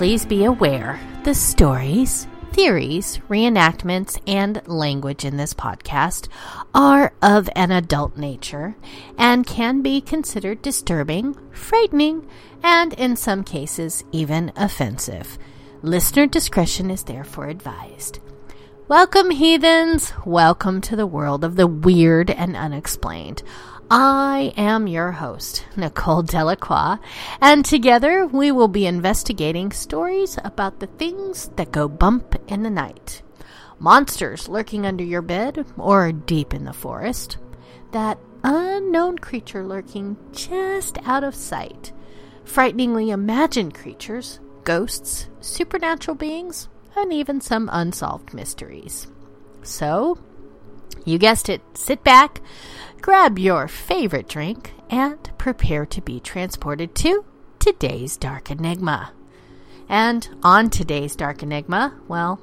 Please be aware the stories, theories, reenactments, and language in this podcast are of an adult nature and can be considered disturbing, frightening, and in some cases even offensive. Listener discretion is therefore advised. Welcome, heathens! Welcome to the world of the weird and unexplained. I am your host, Nicole Delacroix, and together we will be investigating stories about the things that go bump in the night. Monsters lurking under your bed or deep in the forest. That unknown creature lurking just out of sight. Frighteningly imagined creatures, ghosts, supernatural beings, and even some unsolved mysteries. So, you guessed it, sit back grab your favorite drink, and prepare to be transported to today's Dark Enigma. And on today's Dark Enigma, well,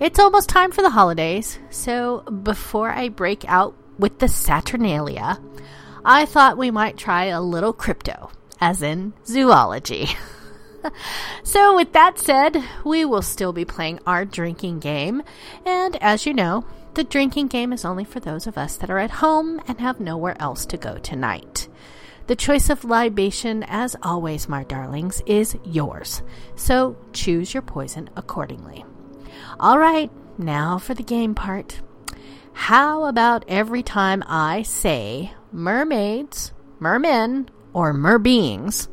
it's almost time for the holidays, so before I break out with the Saturnalia, I thought we might try a little crypto, as in zoology. so, with that said, we will still be playing our drinking game, and as you know, the drinking game is only for those of us that are at home and have nowhere else to go tonight. The choice of libation, as always, my darlings, is yours. So choose your poison accordingly. All right, now for the game part. How about every time I say mermaids, mermen, or merbeings,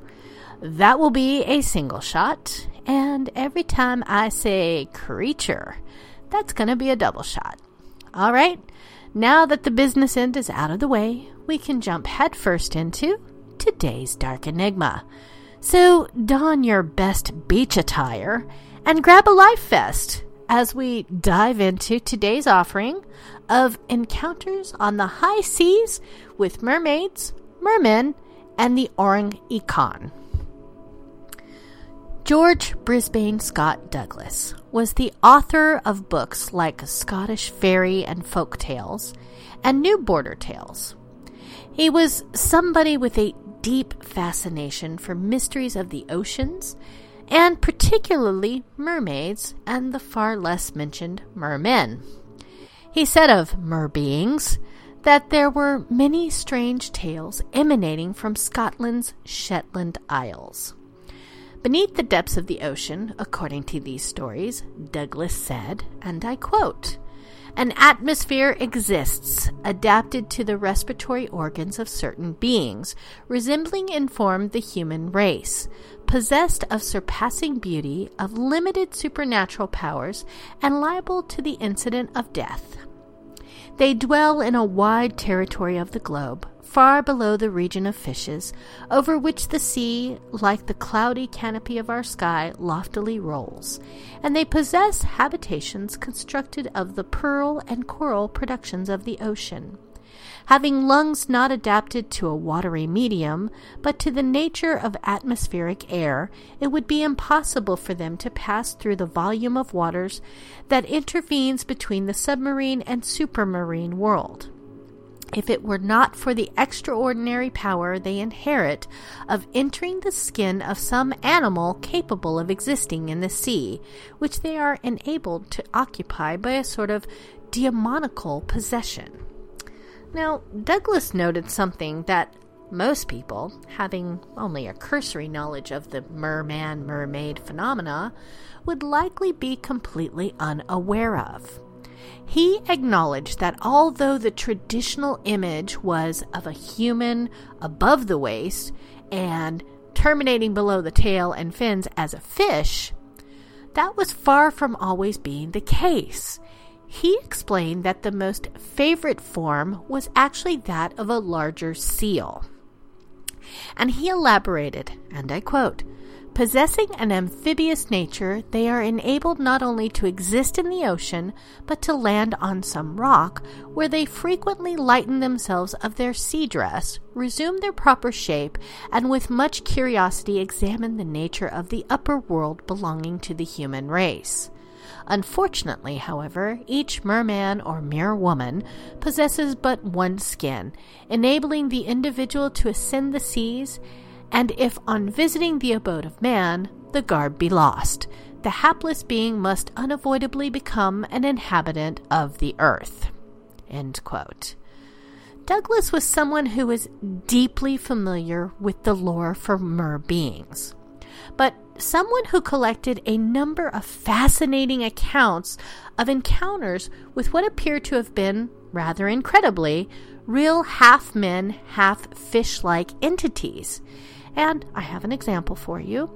that will be a single shot. And every time I say creature, that's going to be a double shot. All right, now that the business end is out of the way, we can jump headfirst into today's Dark Enigma. So don your best beach attire and grab a life vest as we dive into today's offering of encounters on the high seas with mermaids, mermen, and the orang ikan. George Brisbane Scott Douglas was the author of books like Scottish Fairy and Folk Tales and New Border Tales. He was somebody with a deep fascination for mysteries of the oceans and particularly mermaids and the far less mentioned mermen. He said of merbeings that there were many strange tales emanating from Scotland's Shetland Isles. Beneath the depths of the ocean, according to these stories, Douglas said, and I quote, an atmosphere exists adapted to the respiratory organs of certain beings, resembling in form the human race, possessed of surpassing beauty, of limited supernatural powers, and liable to the incident of death. They dwell in a wide territory of the globe, far below the region of fishes, over which the sea, like the cloudy canopy of our sky, loftily rolls, and they possess habitations constructed of the pearl and coral productions of the ocean having lungs not adapted to a watery medium, but to the nature of atmospheric air, it would be impossible for them to pass through the volume of waters that intervenes between the submarine and supermarine world. If it were not for the extraordinary power they inherit of entering the skin of some animal capable of existing in the sea, which they are enabled to occupy by a sort of demoniacal possession. Now, Douglas noted something that most people, having only a cursory knowledge of the merman mermaid phenomena, would likely be completely unaware of. He acknowledged that although the traditional image was of a human above the waist and terminating below the tail and fins as a fish, that was far from always being the case. He explained that the most favorite form was actually that of a larger seal. And he elaborated, and I quote, Possessing an amphibious nature, they are enabled not only to exist in the ocean, but to land on some rock, where they frequently lighten themselves of their sea dress, resume their proper shape, and with much curiosity examine the nature of the upper world belonging to the human race. Unfortunately, however, each merman or merwoman possesses but one skin, enabling the individual to ascend the seas and if on visiting the abode of man, the garb be lost, the hapless being must unavoidably become an inhabitant of the earth. Douglas was someone who was deeply familiar with the lore for mer beings, but someone who collected a number of fascinating accounts of encounters with what appear to have been, rather incredibly, real half men, half fish like entities. And I have an example for you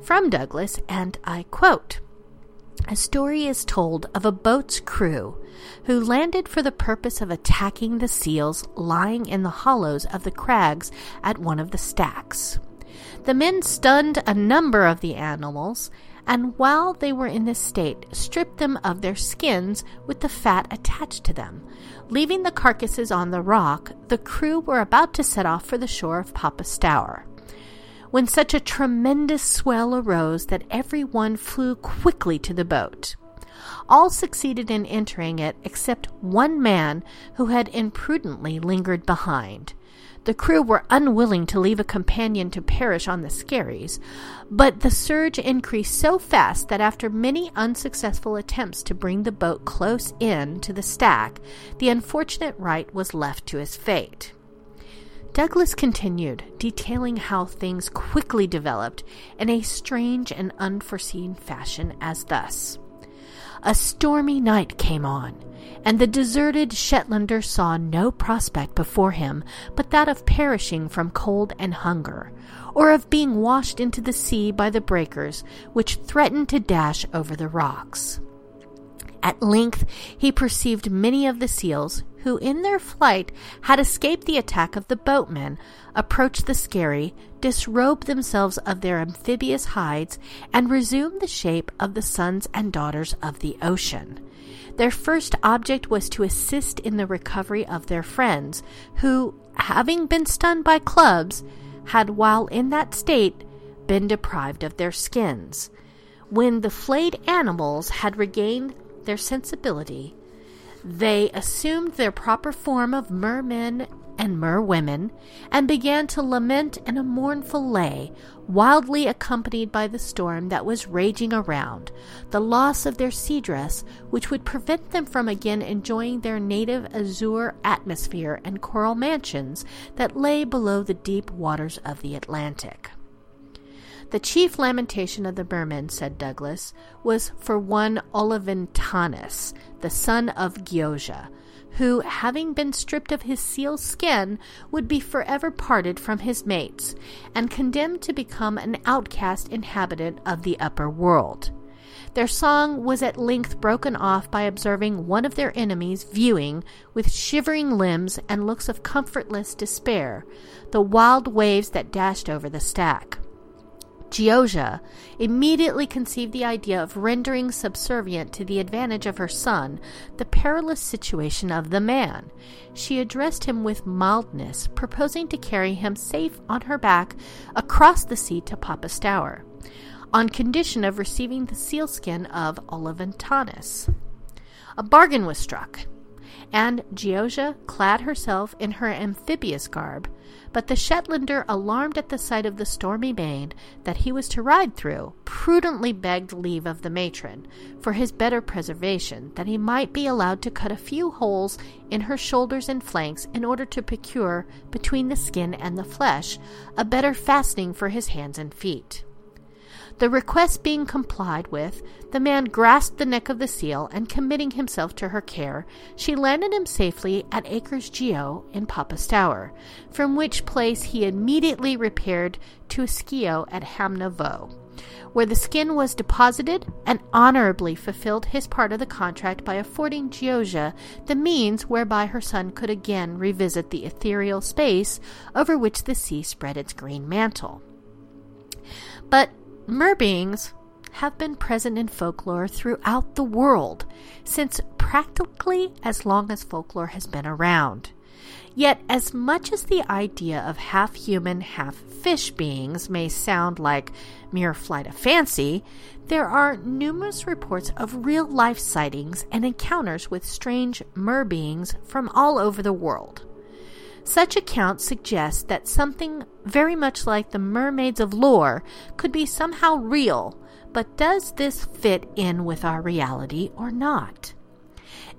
from Douglas, and I quote A story is told of a boat's crew who landed for the purpose of attacking the seals lying in the hollows of the crags at one of the stacks. The men stunned a number of the animals, and while they were in this state, stripped them of their skins with the fat attached to them. Leaving the carcasses on the rock, the crew were about to set off for the shore of Papa Stour when such a tremendous swell arose that every one flew quickly to the boat. All succeeded in entering it except one man who had imprudently lingered behind. The crew were unwilling to leave a companion to perish on the skerries, but the surge increased so fast that after many unsuccessful attempts to bring the boat close in to the stack, the unfortunate Wright was left to his fate. Douglas continued, detailing how things quickly developed in a strange and unforeseen fashion, as thus A stormy night came on, and the deserted Shetlander saw no prospect before him but that of perishing from cold and hunger, or of being washed into the sea by the breakers which threatened to dash over the rocks. At length he perceived many of the seals, who in their flight had escaped the attack of the boatmen, approach the skerry, disrobe themselves of their amphibious hides, and resume the shape of the sons and daughters of the ocean. Their first object was to assist in the recovery of their friends, who, having been stunned by clubs, had, while in that state, been deprived of their skins. When the flayed animals had regained their sensibility, they assumed their proper form of mermen and merwomen and began to lament in a mournful lay, wildly accompanied by the storm that was raging around, the loss of their sea dress, which would prevent them from again enjoying their native azure atmosphere and coral mansions that lay below the deep waters of the Atlantic. The chief lamentation of the mermen, said Douglas, was for one Oliventanus, the son of Gioga, who, having been stripped of his seal skin, would be forever parted from his mates, and condemned to become an outcast inhabitant of the upper world. Their song was at length broken off by observing one of their enemies viewing, with shivering limbs and looks of comfortless despair, the wild waves that dashed over the stack. Gioga immediately conceived the idea of rendering subservient to the advantage of her son the perilous situation of the man. She addressed him with mildness, proposing to carry him safe on her back across the sea to Papa Stour, on condition of receiving the sealskin of Oliventanus. A bargain was struck, and Geosia clad herself in her amphibious garb, but the Shetlander, alarmed at the sight of the stormy main that he was to ride through, prudently begged leave of the matron, for his better preservation, that he might be allowed to cut a few holes in her shoulders and flanks in order to procure, between the skin and the flesh, a better fastening for his hands and feet. The request being complied with, the man grasped the neck of the seal, and committing himself to her care, she landed him safely at Acres Geo in Papa Stour, from which place he immediately repaired to Ischio at Hamnavoe, where the skin was deposited and honorably fulfilled his part of the contract by affording Geosia the means whereby her son could again revisit the ethereal space over which the sea spread its green mantle. But Mer beings have been present in folklore throughout the world since practically as long as folklore has been around. Yet, as much as the idea of half human, half fish beings may sound like mere flight of fancy, there are numerous reports of real life sightings and encounters with strange mer beings from all over the world. Such accounts suggest that something very much like the mermaids of lore could be somehow real, but does this fit in with our reality or not?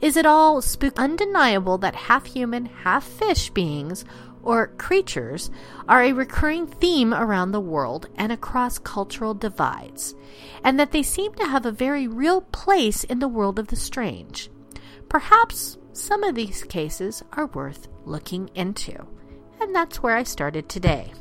Is it all spook undeniable that half human, half fish beings or creatures are a recurring theme around the world and across cultural divides, and that they seem to have a very real place in the world of the strange? Perhaps some of these cases are worth looking into. And that's where I started today.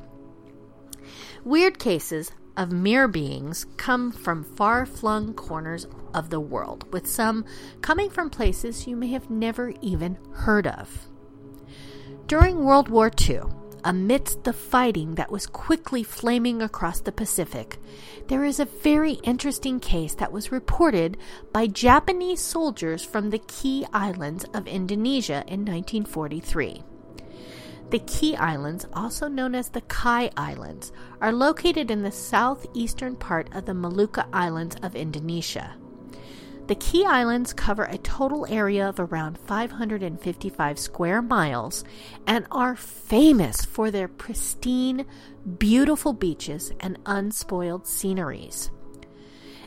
Weird cases of mere beings come from far flung corners of the world, with some coming from places you may have never even heard of. During World War II, amidst the fighting that was quickly flaming across the Pacific, there is a very interesting case that was reported by Japanese soldiers from the Key Islands of Indonesia in 1943. The Key Islands, also known as the Kai Islands, are located in the southeastern part of the Molucca Islands of Indonesia. The Key Islands cover a total area of around 555 square miles and are famous for their pristine, beautiful beaches and unspoiled sceneries.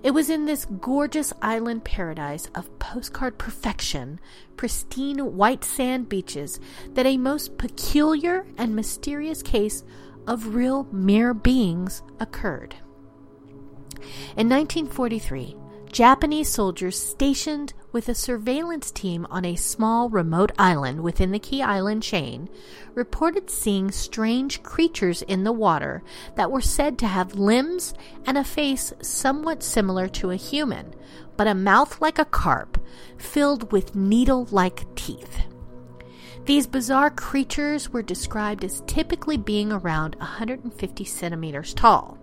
It was in this gorgeous island paradise of postcard perfection, pristine white sand beaches, that a most peculiar and mysterious case of real mere beings occurred. In 1943, Japanese soldiers stationed with a surveillance team on a small remote island within the Key Island chain reported seeing strange creatures in the water that were said to have limbs and a face somewhat similar to a human, but a mouth like a carp, filled with needle like teeth. These bizarre creatures were described as typically being around 150 centimeters tall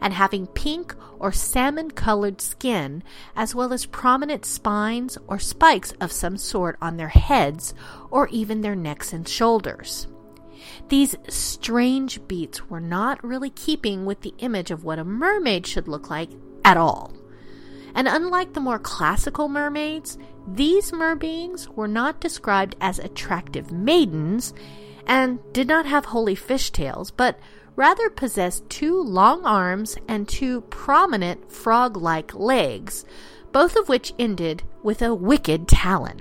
and having pink or salmon colored skin, as well as prominent spines or spikes of some sort on their heads or even their necks and shoulders. These strange beats were not really keeping with the image of what a mermaid should look like at all. And unlike the more classical mermaids, these mer beings were not described as attractive maidens and did not have holy fishtails, but rather possessed two long arms and two prominent frog like legs, both of which ended with a wicked talon.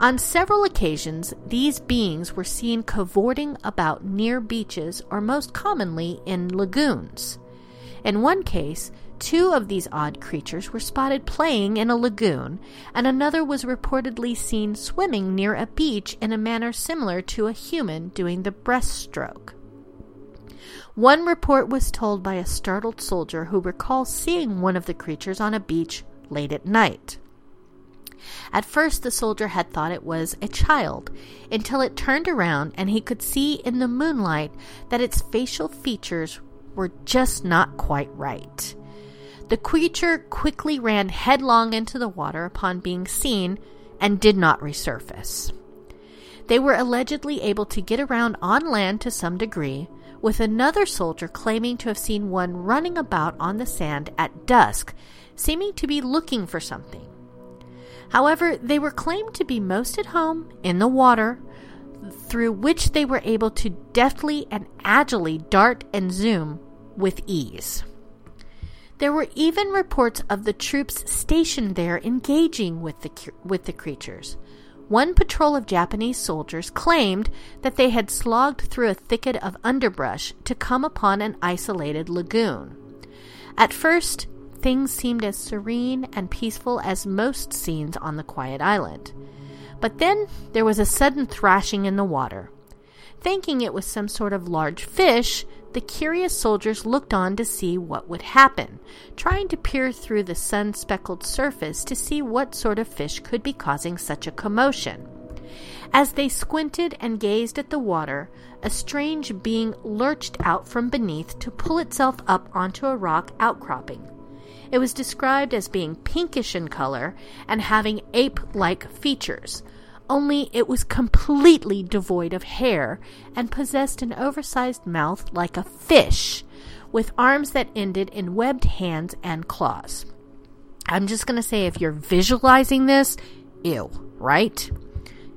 On several occasions, these beings were seen cavorting about near beaches or most commonly in lagoons. In one case, two of these odd creatures were spotted playing in a lagoon, and another was reportedly seen swimming near a beach in a manner similar to a human doing the breaststroke. One report was told by a startled soldier who recalls seeing one of the creatures on a beach late at night. At first, the soldier had thought it was a child, until it turned around and he could see in the moonlight that its facial features were just not quite right. The creature quickly ran headlong into the water upon being seen and did not resurface. They were allegedly able to get around on land to some degree, with another soldier claiming to have seen one running about on the sand at dusk, seeming to be looking for something. However, they were claimed to be most at home in the water, through which they were able to deftly and agilely dart and zoom with ease. There were even reports of the troops stationed there engaging with the, with the creatures. One patrol of Japanese soldiers claimed that they had slogged through a thicket of underbrush to come upon an isolated lagoon. At first, things seemed as serene and peaceful as most scenes on the quiet island. But then there was a sudden thrashing in the water. Thinking it was some sort of large fish, the curious soldiers looked on to see what would happen, trying to peer through the sun speckled surface to see what sort of fish could be causing such a commotion. As they squinted and gazed at the water, a strange being lurched out from beneath to pull itself up onto a rock outcropping. It was described as being pinkish in color and having ape like features, only it was completely devoid of hair and possessed an oversized mouth like a fish, with arms that ended in webbed hands and claws. I'm just going to say if you're visualizing this, ew, right?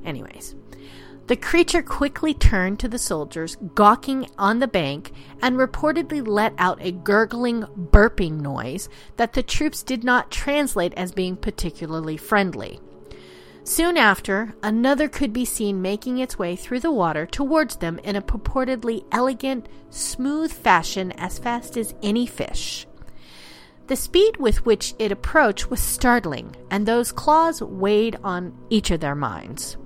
Anyways, the creature quickly turned to the soldiers gawking on the bank and reportedly let out a gurgling, burping noise that the troops did not translate as being particularly friendly. Soon after, another could be seen making its way through the water towards them in a purportedly elegant, smooth fashion as fast as any fish. The speed with which it approached was startling, and those claws weighed on each of their minds.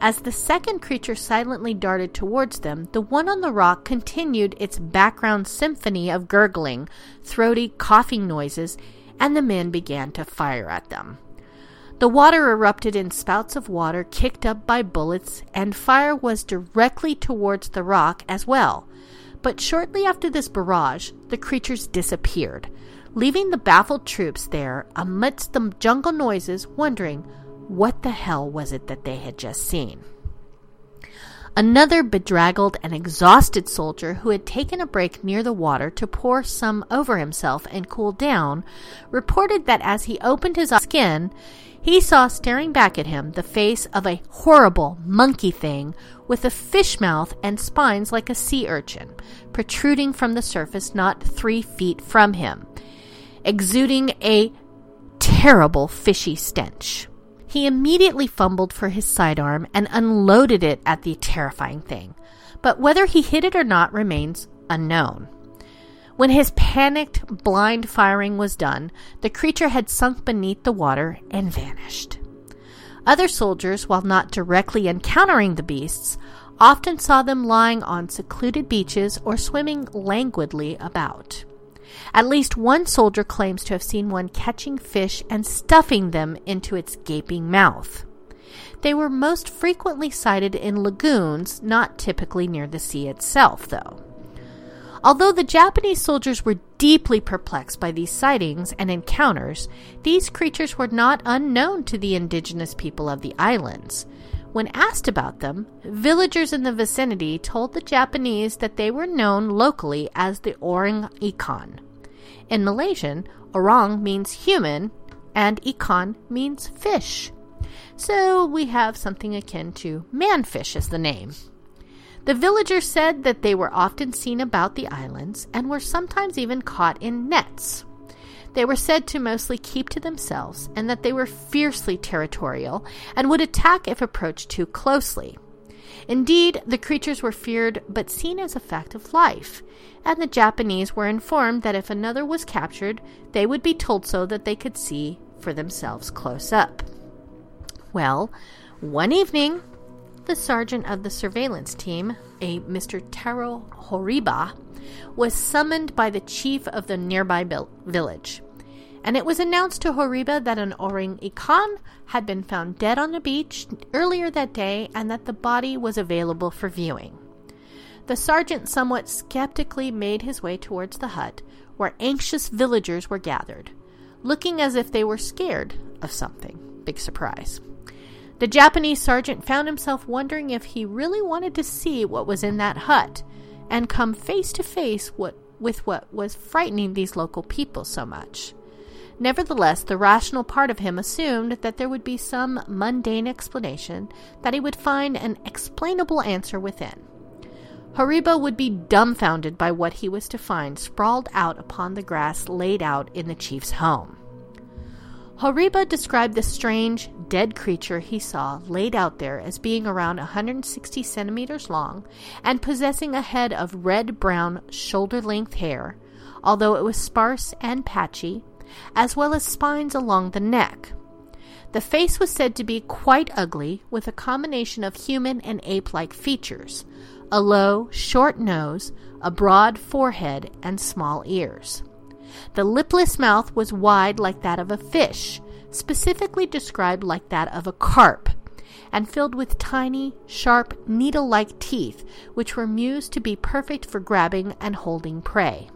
As the second creature silently darted towards them, the one on the rock continued its background symphony of gurgling, throaty, coughing noises, and the men began to fire at them. The water erupted in spouts of water kicked up by bullets, and fire was directly towards the rock as well. But shortly after this barrage, the creatures disappeared, leaving the baffled troops there amidst the jungle noises, wondering what the hell was it that they had just seen? Another bedraggled and exhausted soldier who had taken a break near the water to pour some over himself and cool down reported that as he opened his skin, he saw staring back at him the face of a horrible monkey thing with a fish mouth and spines like a sea urchin, protruding from the surface not three feet from him, exuding a terrible fishy stench. He immediately fumbled for his sidearm and unloaded it at the terrifying thing, but whether he hit it or not remains unknown. When his panicked, blind firing was done, the creature had sunk beneath the water and vanished. Other soldiers, while not directly encountering the beasts, often saw them lying on secluded beaches or swimming languidly about. At least one soldier claims to have seen one catching fish and stuffing them into its gaping mouth. They were most frequently sighted in lagoons, not typically near the sea itself, though. Although the Japanese soldiers were deeply perplexed by these sightings and encounters, these creatures were not unknown to the indigenous people of the islands. When asked about them, villagers in the vicinity told the Japanese that they were known locally as the orang ikan. In Malaysian, orang means human and ikan means fish. So we have something akin to manfish as the name. The villagers said that they were often seen about the islands and were sometimes even caught in nets. They were said to mostly keep to themselves and that they were fiercely territorial and would attack if approached too closely. Indeed, the creatures were feared but seen as a fact of life, and the Japanese were informed that if another was captured, they would be told so that they could see for themselves close up. Well, one evening, the sergeant of the surveillance team, a Mr. Taro Horiba, was summoned by the chief of the nearby village and it was announced to Horiba that an orang ikan had been found dead on the beach earlier that day and that the body was available for viewing. The sergeant somewhat skeptically made his way towards the hut, where anxious villagers were gathered, looking as if they were scared of something. Big surprise. The Japanese sergeant found himself wondering if he really wanted to see what was in that hut and come face to face with what was frightening these local people so much. Nevertheless, the rational part of him assumed that there would be some mundane explanation, that he would find an explainable answer within. Horiba would be dumbfounded by what he was to find sprawled out upon the grass laid out in the chief's home. Horiba described the strange, dead creature he saw laid out there as being around 160 centimeters long and possessing a head of red brown shoulder length hair, although it was sparse and patchy, as well as spines along the neck. The face was said to be quite ugly, with a combination of human and ape like features a low, short nose, a broad forehead, and small ears. The lipless mouth was wide like that of a fish, specifically described like that of a carp, and filled with tiny, sharp, needle like teeth, which were mused to be perfect for grabbing and holding prey.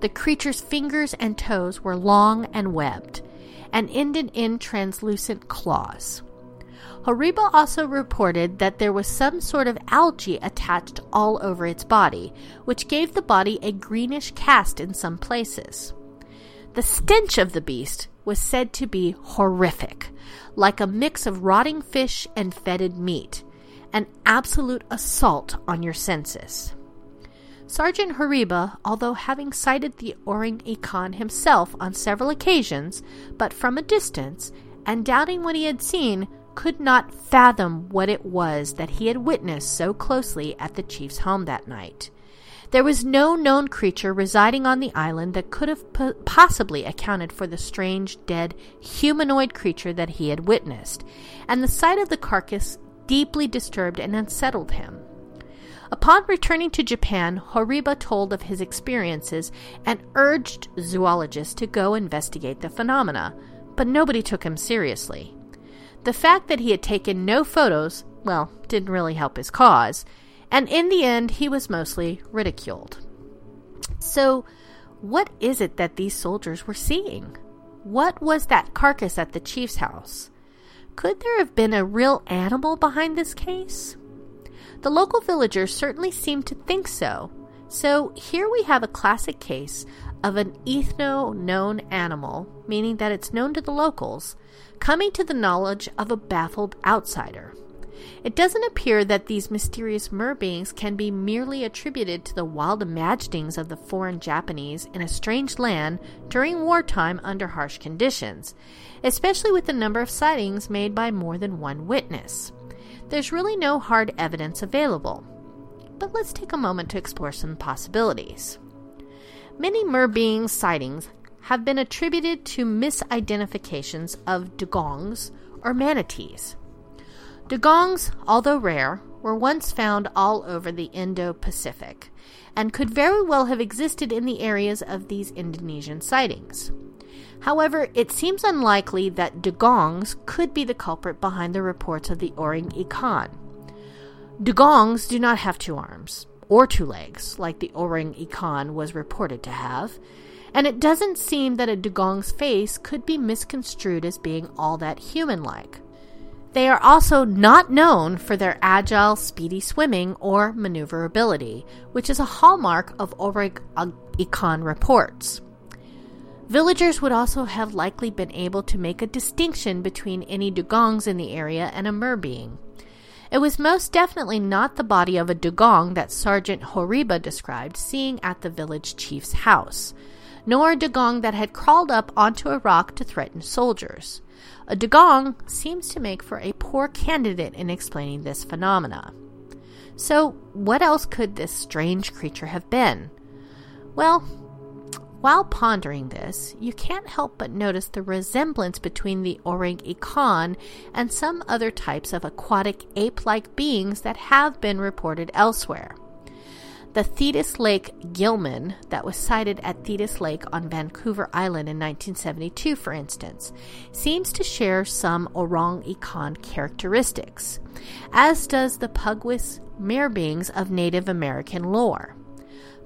The creature's fingers and toes were long and webbed, and ended in translucent claws. Horiba also reported that there was some sort of algae attached all over its body, which gave the body a greenish cast in some places. The stench of the beast was said to be horrific, like a mix of rotting fish and fetid meat, an absolute assault on your senses. Sergeant Horiba, although having sighted the Orang Ikan himself on several occasions, but from a distance, and doubting what he had seen, could not fathom what it was that he had witnessed so closely at the chief's home that night. There was no known creature residing on the island that could have po- possibly accounted for the strange, dead, humanoid creature that he had witnessed, and the sight of the carcass deeply disturbed and unsettled him. Upon returning to Japan, Horiba told of his experiences and urged zoologists to go investigate the phenomena, but nobody took him seriously. The fact that he had taken no photos, well, didn't really help his cause, and in the end, he was mostly ridiculed. So, what is it that these soldiers were seeing? What was that carcass at the chief's house? Could there have been a real animal behind this case? The local villagers certainly seemed to think so. So here we have a classic case of an ethno known animal, meaning that it's known to the locals, coming to the knowledge of a baffled outsider. It doesn't appear that these mysterious mer beings can be merely attributed to the wild imaginings of the foreign Japanese in a strange land during wartime under harsh conditions, especially with the number of sightings made by more than one witness. There's really no hard evidence available. But let's take a moment to explore some possibilities. Many mer being sightings have been attributed to misidentifications of dugongs or manatees. Dugongs, although rare, were once found all over the Indo Pacific and could very well have existed in the areas of these Indonesian sightings. However, it seems unlikely that dugongs could be the culprit behind the reports of the Orang Ikan. Dugongs do not have two arms or two legs, like the orang ikan was reported to have, and it doesn't seem that a dugong's face could be misconstrued as being all that human like. They are also not known for their agile, speedy swimming or maneuverability, which is a hallmark of orang ikan reports. Villagers would also have likely been able to make a distinction between any dugongs in the area and a mer being. It was most definitely not the body of a dugong that Sergeant Horiba described seeing at the village chief's house, nor a dugong that had crawled up onto a rock to threaten soldiers. A dugong seems to make for a poor candidate in explaining this phenomena. So, what else could this strange creature have been? Well, while pondering this, you can't help but notice the resemblance between the orang ikan and some other types of aquatic ape like beings that have been reported elsewhere. The Thetis Lake gilman that was sighted at Thetis Lake on Vancouver Island in 1972, for instance, seems to share some orang ikan characteristics, as does the pugwis beings of Native American lore.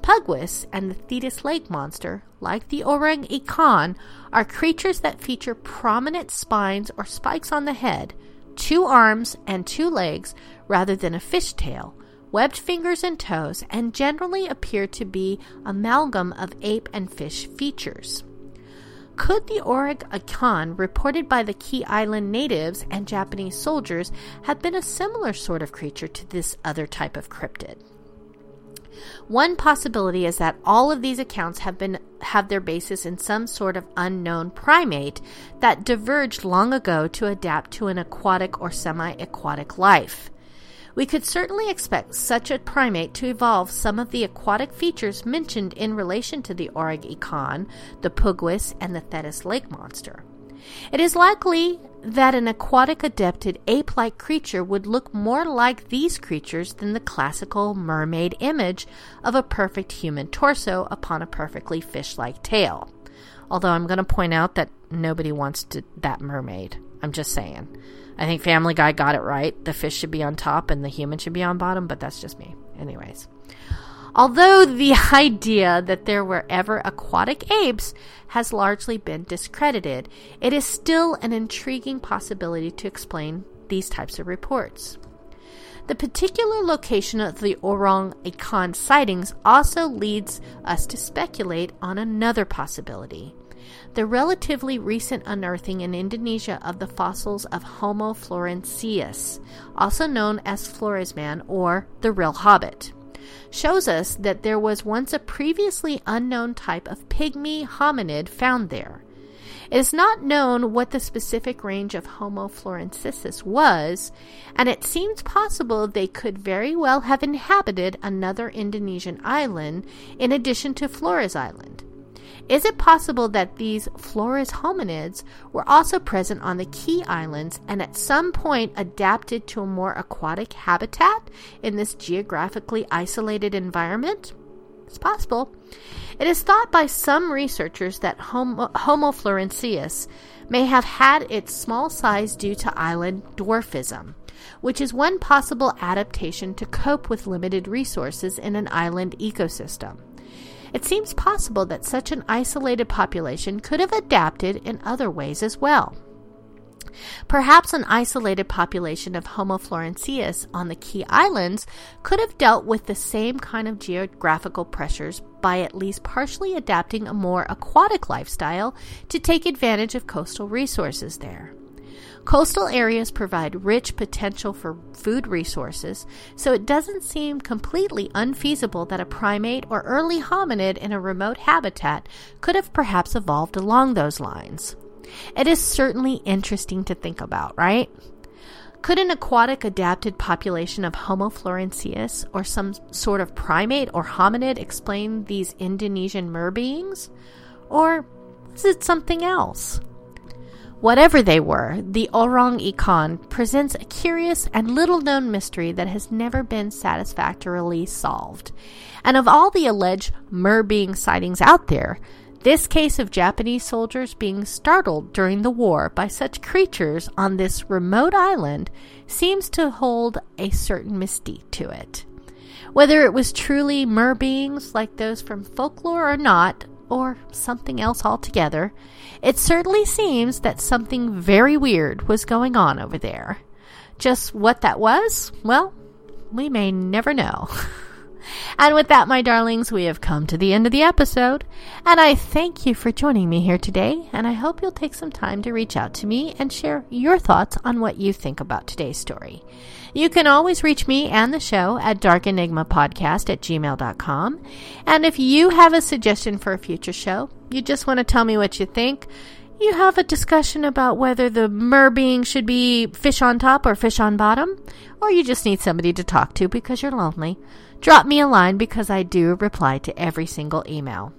Pugwis and the Thetis lake monster, like the orang ikan, are creatures that feature prominent spines or spikes on the head, two arms and two legs rather than a fish tail, webbed fingers and toes, and generally appear to be amalgam of ape and fish features. could the Orang Ikan reported by the Key Island natives and Japanese soldiers have been a similar sort of creature to this other type of cryptid? One possibility is that all of these accounts have been have their basis in some sort of unknown primate that diverged long ago to adapt to an aquatic or semi-aquatic life. We could certainly expect such a primate to evolve some of the aquatic features mentioned in relation to the Orang Ikan, the Pugwis, and the Thetis lake monster. It is likely that an aquatic adapted ape like creature would look more like these creatures than the classical mermaid image of a perfect human torso upon a perfectly fish like tail. Although I'm going to point out that nobody wants to, that mermaid. I'm just saying. I think Family Guy got it right. The fish should be on top and the human should be on bottom, but that's just me. Anyways. Although the idea that there were ever aquatic apes has largely been discredited, it is still an intriguing possibility to explain these types of reports. The particular location of the Orang Ikan sightings also leads us to speculate on another possibility. The relatively recent unearthing in Indonesia of the fossils of Homo florensis, also known as Floresman or the real hobbit shows us that there was once a previously unknown type of pygmy hominid found there. It is not known what the specific range of Homo florensis was, and it seems possible they could very well have inhabited another Indonesian island in addition to Flores Island. Is it possible that these Flores hominids were also present on the Key Islands and at some point adapted to a more aquatic habitat in this geographically isolated environment? It's possible. It is thought by some researchers that Homo, Homo florensis may have had its small size due to island dwarfism, which is one possible adaptation to cope with limited resources in an island ecosystem. It seems possible that such an isolated population could have adapted in other ways as well. Perhaps an isolated population of Homo florensis on the Key Islands could have dealt with the same kind of geographical pressures by at least partially adapting a more aquatic lifestyle to take advantage of coastal resources there. Coastal areas provide rich potential for food resources, so it doesn't seem completely unfeasible that a primate or early hominid in a remote habitat could have perhaps evolved along those lines. It is certainly interesting to think about, right? Could an aquatic adapted population of Homo florensis or some sort of primate or hominid explain these Indonesian mer beings? Or is it something else? Whatever they were, the Orang Ikan presents a curious and little known mystery that has never been satisfactorily solved. And of all the alleged mer being sightings out there, this case of Japanese soldiers being startled during the war by such creatures on this remote island seems to hold a certain mystique to it. Whether it was truly mer beings like those from folklore or not, or something else altogether, it certainly seems that something very weird was going on over there. Just what that was, well, we may never know. and with that, my darlings, we have come to the end of the episode. And I thank you for joining me here today. And I hope you'll take some time to reach out to me and share your thoughts on what you think about today's story. You can always reach me and the show at darkenigmapodcast at gmail.com. And if you have a suggestion for a future show, you just want to tell me what you think, you have a discussion about whether the mer being should be fish on top or fish on bottom, or you just need somebody to talk to because you're lonely, drop me a line because I do reply to every single email.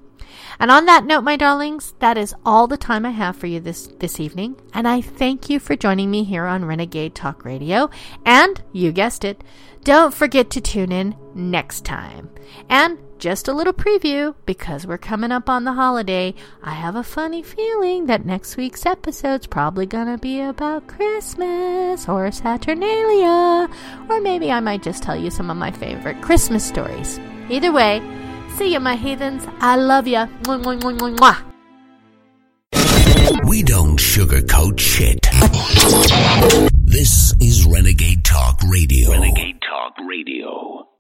And on that note, my darlings, that is all the time I have for you this, this evening. And I thank you for joining me here on Renegade Talk Radio. And you guessed it, don't forget to tune in next time. And just a little preview because we're coming up on the holiday. I have a funny feeling that next week's episode's probably gonna be about Christmas or Saturnalia, or maybe I might just tell you some of my favorite Christmas stories. Either way, See you, my heathens. I love ya. We don't sugarcoat shit. This is Renegade Talk Radio. Renegade Talk Radio.